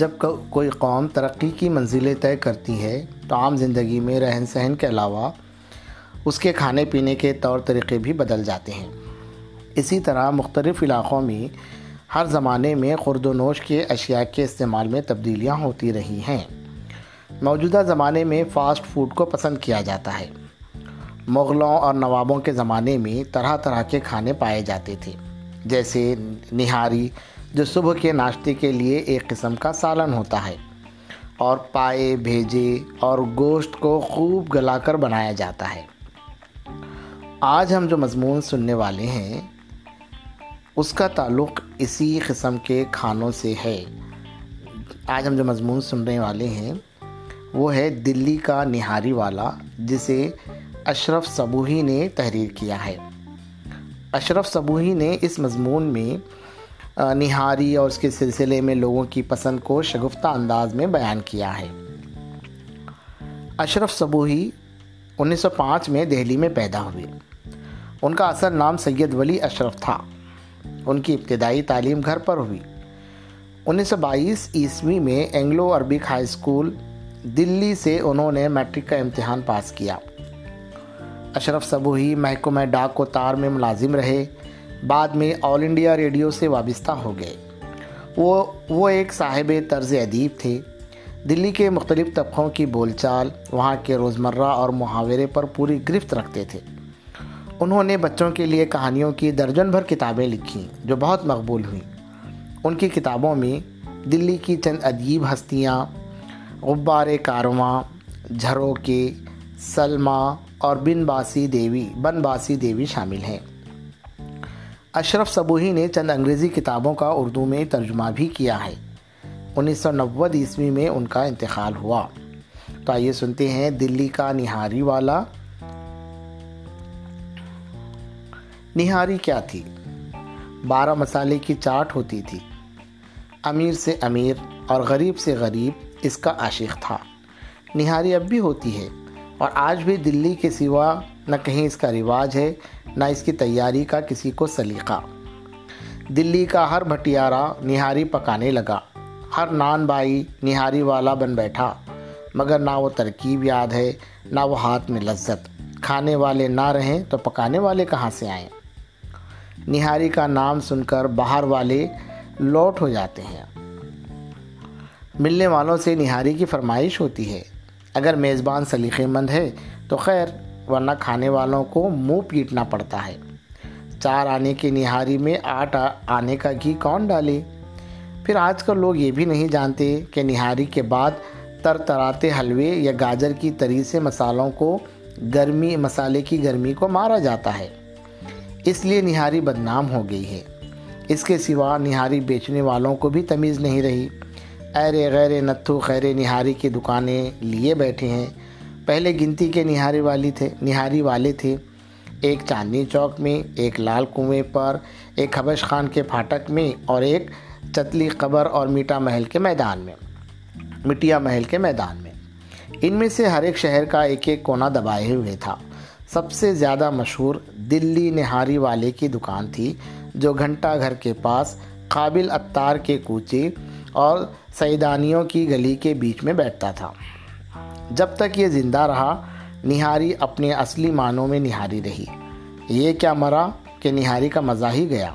جب کوئی قوم ترقی کی منزلیں طے کرتی ہے تو عام زندگی میں رہن سہن کے علاوہ اس کے کھانے پینے کے طور طریقے بھی بدل جاتے ہیں۔ اسی طرح مختلف علاقوں میں ہر زمانے میں خرد و نوش کے اشیاء کے استعمال میں تبدیلیاں ہوتی رہی ہیں۔ موجودہ زمانے میں فاسٹ فوڈ کو پسند کیا جاتا ہے۔ مغلوں اور نوابوں کے زمانے میں طرح طرح کے کھانے پائے جاتے تھے۔ جیسے نہاری جو صبح کے ناشتے کے لیے ایک قسم کا سالن ہوتا ہے اور پائے، بھیجے اور گوشت کو خوب گلا کر بنایا جاتا ہے۔ آج ہم جو مضمون سننے والے ہیں، اس کا تعلق اسی قسم کے کھانوں سے ہے۔ آج ہم جو مضمون سننے والے ہیں، وہ ہے دلی کا نہاری والا، جسے اشرف صبوہی نے تحریر کیا ہے۔ اشرف صبوہی نے اس مضمون میں نہاری اور اس کے سلسلے میں لوگوں کی پسند کو شگفتہ انداز میں بیان کیا ہے۔ اشرف صبوہی انیس سو پانچ میں دہلی میں پیدا ہوئے۔ ان کا اصل نام سید ولی اشرف تھا۔ ان کی ابتدائی تعلیم گھر پر ہوئی۔ انیس سو بائیس عیسوی میں Anglo Arabic high school Delhi سے انہوں نے میٹرک کا امتحان پاس کیا۔ اشرف صبوہی محکمہ ڈاک و تار میں ملازم رہے۔ بعد میں آل انڈیا ریڈیو سے وابستہ ہو گئے۔ وہ وہ ایک صاحب طرز ادیب تھے۔ دلی کے مختلف طبقوں کی بول چال، وہاں کے روزمرہ اور محاورے پر پوری گرفت رکھتے تھے۔ انہوں نے بچوں کے لیے کہانیوں کی درجن بھر کتابیں لکھیں، جو بہت مقبول ہوئیں۔ ان کی کتابوں میں دلی کی چند ادیب ہستیاں، غبار کارواں جھرو کے سلما اور بن باسی دیوی، بن باسی دیوی شامل ہیں۔ اشرف صبوہی نے چند انگریزی کتابوں کا اردو میں ترجمہ بھی کیا ہے۔ انیس سو نوے عیسوی میں ان کا انتقال ہوا۔ تو آئیے سنتے ہیں دلی کا نہاری والا۔ نہاری کیا تھی؟ بارہ مسالے کی چاٹ ہوتی تھی۔ امیر سے امیر اور غریب سے غریب اس کا عاشق تھا۔ نہاری اب بھی ہوتی ہے۔ اور آج بھی دلی کے سوا نہ کہیں اس کا رواج ہے، نہ اس کی تیاری کا کسی کو سلیقہ۔ دلی کا ہر بھٹیارہ نہاری پکانے لگا۔ ہر نان بائی نہاری والا بن بیٹھا۔ مگر نہ وہ ترکیب یاد ہے، نہ وہ ہاتھ میں لذت۔ کھانے والے نہ رہیں تو پکانے والے کہاں سے آئیں؟ نہاری کا نام سن کر باہر والے لوٹ ہو جاتے ہیں۔ ملنے والوں سے نہاری کی فرمائش ہوتی ہے۔ اگر میزبان سلیقے مند ہے تو خیر، ورنہ کھانے والوں کو منہ پیٹنا پڑتا ہے۔ چار آنے کی نہاری میں آٹھ آنے کا گھی کون ڈالے؟ پھر آج کل لوگ یہ بھی نہیں جانتے کہ نہاری کے بعد تر تراتے حلوے یا گاجر کی تری سے مسالوں کو گرمی مسالے کی گرمی کو مارا جاتا ہے۔ اس لیے نہاری بدنام ہو گئی ہے۔ اس کے سوا نہاری بیچنے والوں کو بھی تمیز نہیں رہی۔ ایرے غیر نتھو، خیر نہاری کی دکانیں لیے بیٹھے ہیں۔ پہلے گنتی کے نہاری والی تھے، نہاری والے تھے۔ ایک چاندنی چوک میں، ایک لال کنویں پر، ایک حبش خان کے پھاٹک میں اور ایک چتلی قبر اور میٹا محل کے میدان میں۔ مٹیا محل کے میدان میں۔ ان میں سے ہر ایک شہر کا ایک ایک کونا دبائے ہوئے تھا۔ سب سے زیادہ مشہور دلی نہاری والے کی دکان تھی، جو گھنٹہ گھر کے پاس قابل اتار کے کوچے اور سیدانیوں کی گلی کے بیچ میں بیٹھتا تھا۔ جب تک یہ زندہ رہا، نہاری اپنے اصلی معنوں میں نہاری رہی۔ یہ کیا مرا کہ نہاری کا مزہ ہی گیا؟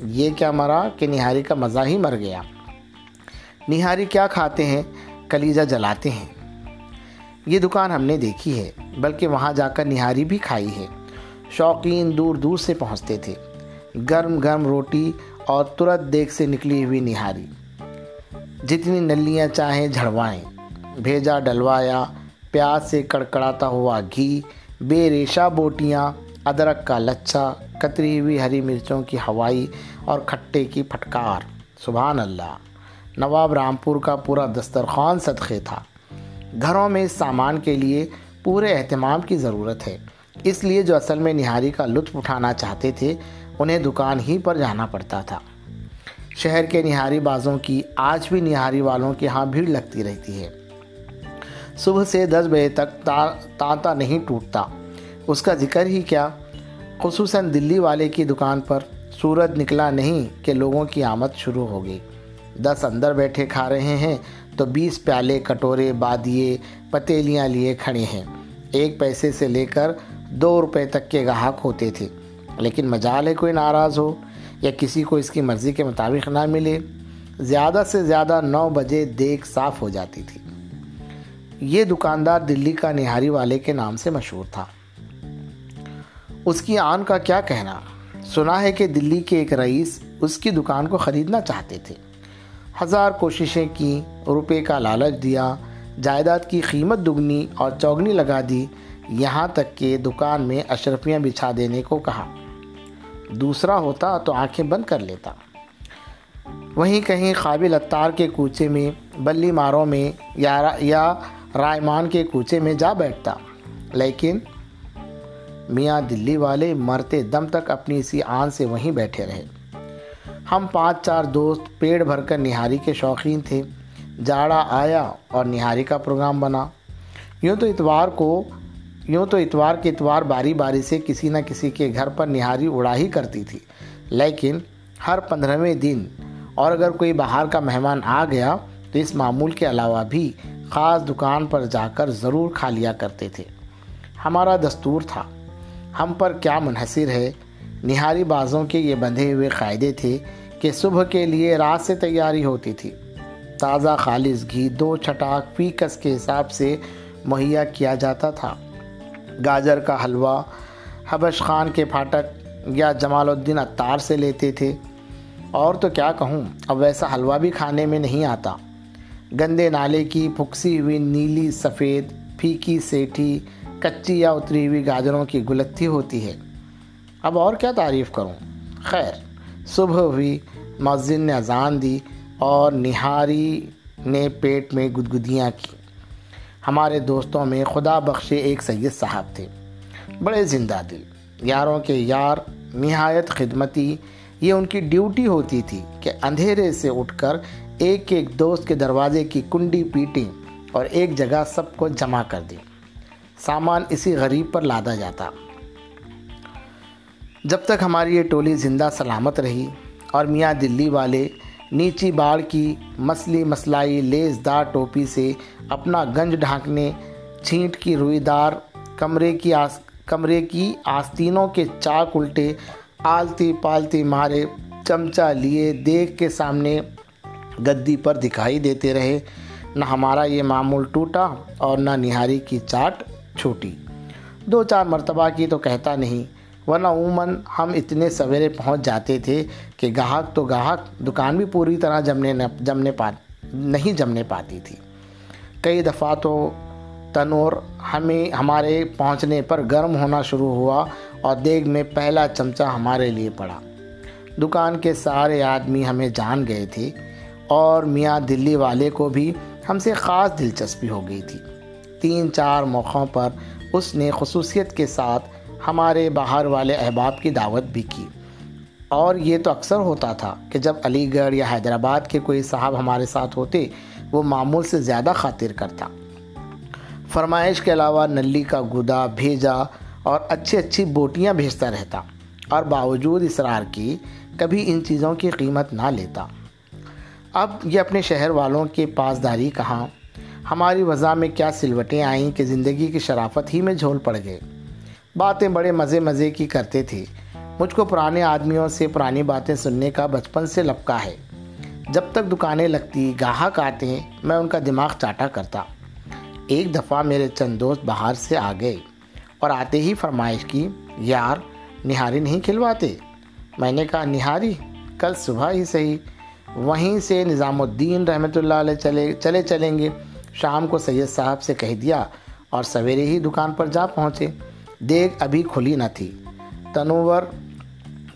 یہ کیا مرا کہ نہاری کا مزہ ہی مر گیا؟ نہاری کیا کھاتے ہیں؟ کلیجہ جلاتے ہیں۔ یہ دکان ہم نے دیکھی ہے، بلکہ وہاں جا کر نہاری بھی کھائی ہے۔ شوقین دور دور سے پہنچتے تھے۔ گرم گرم روٹی اور ترت دیکھ سے نکلی ہوئی نہاری۔ جتنی نلیاں چاہیں جھڑوائیں۔ بھیجا ڈلوایا، پیاز سے کڑکڑاتا ہوا گھی، بے ریشہ بوٹیاں، ادرک کا لچھا، کتری ہوئی ہری مرچوں کی ہوائی اور کھٹے کی پھٹکار۔ سبحان اللہ۔ نواب رامپور کا پورا دسترخوان صدقے تھا۔ گھروں میں اس سامان کے لیے پورے اہتمام کی ضرورت ہے۔ اس لیے جو اصل میں نہاری کا لطف اٹھانا چاہتے تھے، انہیں دکان ہی پر جانا پڑتا تھا۔ شہر کے نہاری بازوں کی، آج بھی نہاری والوں کے ہاں بھیڑ لگتی رہتی ہے۔ صبح سے دس بجے تک تانتا نہیں ٹوٹتا۔ اس کا ذکر ہی کیا۔ خصوصاً دلی والے کی دکان پر سورج نکلا نہیں کہ لوگوں کی آمد شروع ہو گئی۔ دس اندر بیٹھے کھا رہے ہیں تو بیس پیالے کٹورے، بادیے، پتیلیاں لیے کھڑے ہیں۔ ایک پیسے سے لے کر دو روپے تک کے گاہک ہوتے تھے۔ لیکن مجال ہے کوئی ناراض ہو۔ یا کسی کو اس کی مرضی کے مطابق نہ ملے، زیادہ سے زیادہ نو بجے دیکھ صاف ہو جاتی تھی۔ یہ دکاندار دلی کا نہاری والے کے نام سے مشہور تھا۔ اس کی آن کا کیا کہنا؟ سنا ہے کہ دلی کے ایک رئیس اس کی دکان کو خریدنا چاہتے تھے۔ ہزار کوششیں کی روپے کا لالچ دیا، جائیداد کی قیمت دگنی اور چوگنی لگا دی۔ یہاں تک کہ دکان میں اشرفیاں بچھا دینے کو کہا۔ دوسرا ہوتا تو آنکھیں بند کر لیتا۔ وہیں کہیں قابل اتار کے کوچے میں، بلی ماروں میں یا یا رائمان کے کوچے میں جا بیٹھتا۔ لیکن میاں دلی والے مرتے دم تک اپنی اسی آن سے وہیں بیٹھے رہے۔ ہم پانچ چار دوست پیڑ بھر کر نہاری کے شوقین تھے۔ جاڑا آیا اور نہاری کا پروگرام بنا۔ یوں تو اتوار کو یوں تو اتوار کے اتوار باری باری سے کسی نہ کسی کے گھر پر نہاری اڑا ہی کرتی تھی۔ لیکن ہر پندرہویں دن اور اگر کوئی باہر کا مہمان آ گیا تو اس معمول کے علاوہ بھی خاص دکان پر جا کر ضرور کھا لیا کرتے تھے۔ ہمارا دستور تھا۔ ہم پر کیا منحصر ہے؟ نہاری بازوں کے یہ بندھے ہوئے قاعدے تھے کہ صبح کے لیے رات سے تیاری ہوتی تھی۔ تازہ خالص گھی دو چھٹاک پیکس کے حساب سے مہیا کیا جاتا تھا۔ گاجر کا حلوہ، حبش خان کے پھاٹک یا جمال الدین اتار سے لیتے تھے۔ اور تو کیا کہوں، اب ویسا حلوہ بھی کھانے میں نہیں آتا۔ گندے نالے کی پھکسی ہوئی نیلی، سفید، پھیکی، سیٹھی، کچی یا اتری ہوئی گاجروں کی گلتی ہوتی ہے۔ اب اور کیا تعریف کروں؟ خیر، صبح ہوئی، مؤذن نے اذان دی اور نہاری نے پیٹ میں گدگدیاں کی۔ ہمارے دوستوں میں خدا بخشے ایک سید صاحب تھے۔ بڑے زندہ دل۔ یاروں کے یار، نہایت خدمتی۔ یہ ان کی ڈیوٹی ہوتی تھی کہ اندھیرے سے اٹھ کر ایک ایک دوست کے دروازے کی کنڈی پیٹیں اور ایک جگہ سب کو جمع کر دیں۔ سامان اسی غریب پر لادا جاتا۔ جب تک ہماری یہ ٹولی زندہ سلامت رہی اور میاں دلی والے نیچی باڑ کی مسلی مسلائی لیز دار ٹوپی سے اپنا گنج ڈھانکنے، چھینٹ کی روئی دار، کمرے کی آس، کمرے کی آستینوں کے چاک الٹے، آلتی پالتی مارے چمچہ لیے دیکھ کے سامنے گدی پر دکھائی دیتے رہے۔ نہ ہمارا یہ معمول ٹوٹا اور نہ نہاری کی چاٹ چھوٹی۔ دو چار مرتبہ کی تو کہتا نہیں۔ ورنہ عموماً ہم اتنے سویرے پہنچ جاتے تھے کہ گاہک تو گاہک دکان بھی پوری طرح جمنے جمنے پا نہیں جمنے پاتی تھی۔ کئی دفعہ تو تنور ہمیں ہمارے پہنچنے پر گرم ہونا شروع ہوا اور دیگ میں پہلا چمچہ ہمارے لیے پڑا۔ دکان کے سارے آدمی ہمیں جان گئے تھے اور میاں دلی والے کو بھی ہم سے خاص دلچسپی ہو گئی تھی۔ تین چار موقعوں پر اس نے خصوصیت کے ساتھ ہمارے باہر والے احباب کی دعوت بھی کی۔ اور یہ تو اکثر ہوتا تھا کہ جب علی گڑھ یا حیدرآباد کے کوئی صاحب ہمارے ساتھ ہوتے، وہ معمول سے زیادہ خاطر کرتا۔ فرمائش کے علاوہ نلی کا گدا بھیجا اور اچھی اچھی بوٹیاں بھیجتا رہتا، اور باوجود اصرار کی کبھی ان چیزوں کی قیمت نہ لیتا۔ اب یہ اپنے شہر والوں کے پاسداری کہاں؟ ہماری وضع میں کیا سلوٹیں آئیں کہ زندگی کی شرافت ہی میں جھول پڑ گئے؟ باتیں بڑے مزے مزے کی کرتے تھے۔ مجھ کو پرانے آدمیوں سے پرانی باتیں سننے کا بچپن سے لپکا ہے۔ جب تک دکانیں لگتی، گاہک آتے ہیں، میں ان کا دماغ چاٹا کرتا۔ ایک دفعہ میرے چند دوست باہر سے آ گئے اور آتے ہی فرمائش کی، یار، نہاری نہیں کھلواتے؟ میں نے کہا، نہاری، کل صبح ہی صحیح، وہیں سے نظام الدین رحمۃ اللہ علیہ چلے چلے چلیں گے۔ شام کو سید صاحب سے کہہ دیا اور سویرے ہی دکان پر جا پہنچے۔ دیکھ ابھی کھلی نہ تھی۔ تنور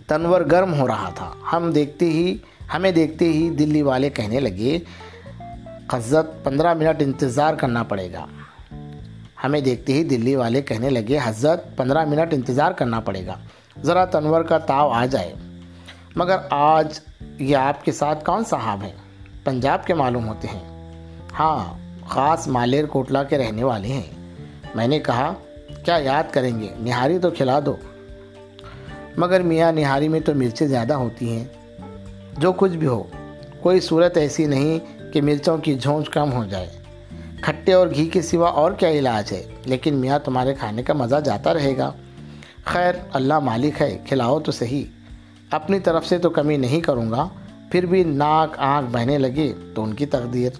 تنور گرم ہو رہا تھا۔ ہم دیکھتے ہی، ہمیں دیکھتے ہی دلی والے کہنے لگے، حضرت، پندرہ منٹ انتظار کرنا پڑے گا۔ ہمیں دیکھتے ہی دلی والے کہنے لگے، حضرت، پندرہ منٹ انتظار کرنا پڑے گا۔ ذرا تنور کا تاؤ آ جائے۔ مگر آج یہ آپ کے ساتھ کون صاحب ہیں؟ پنجاب کے معلوم ہوتے ہیں۔ ہاں خاص مالیر کوٹلا کے رہنے والے ہیں۔ میں نے کہا کیا یاد کریں گے؟ نہاری تو کھلا دو۔ مگر میاں، نہاری میں تو مرچیں زیادہ ہوتی ہیں۔ جو کچھ بھی ہو، کوئی صورت ایسی نہیں کہ مرچوں کی جھونچ کم ہو جائے۔ کھٹے اور گھی کے سوا اور کیا علاج ہے؟ لیکن میاں، تمہارے کھانے کا مزہ جاتا رہے گا۔ خیر، اللہ مالک ہے، کھلاؤ تو صحیح۔ اپنی طرف سے تو کمی نہیں کروں گا۔ پھر بھی ناک، آنکھ بہنے لگے تو ان کی تقدیر۔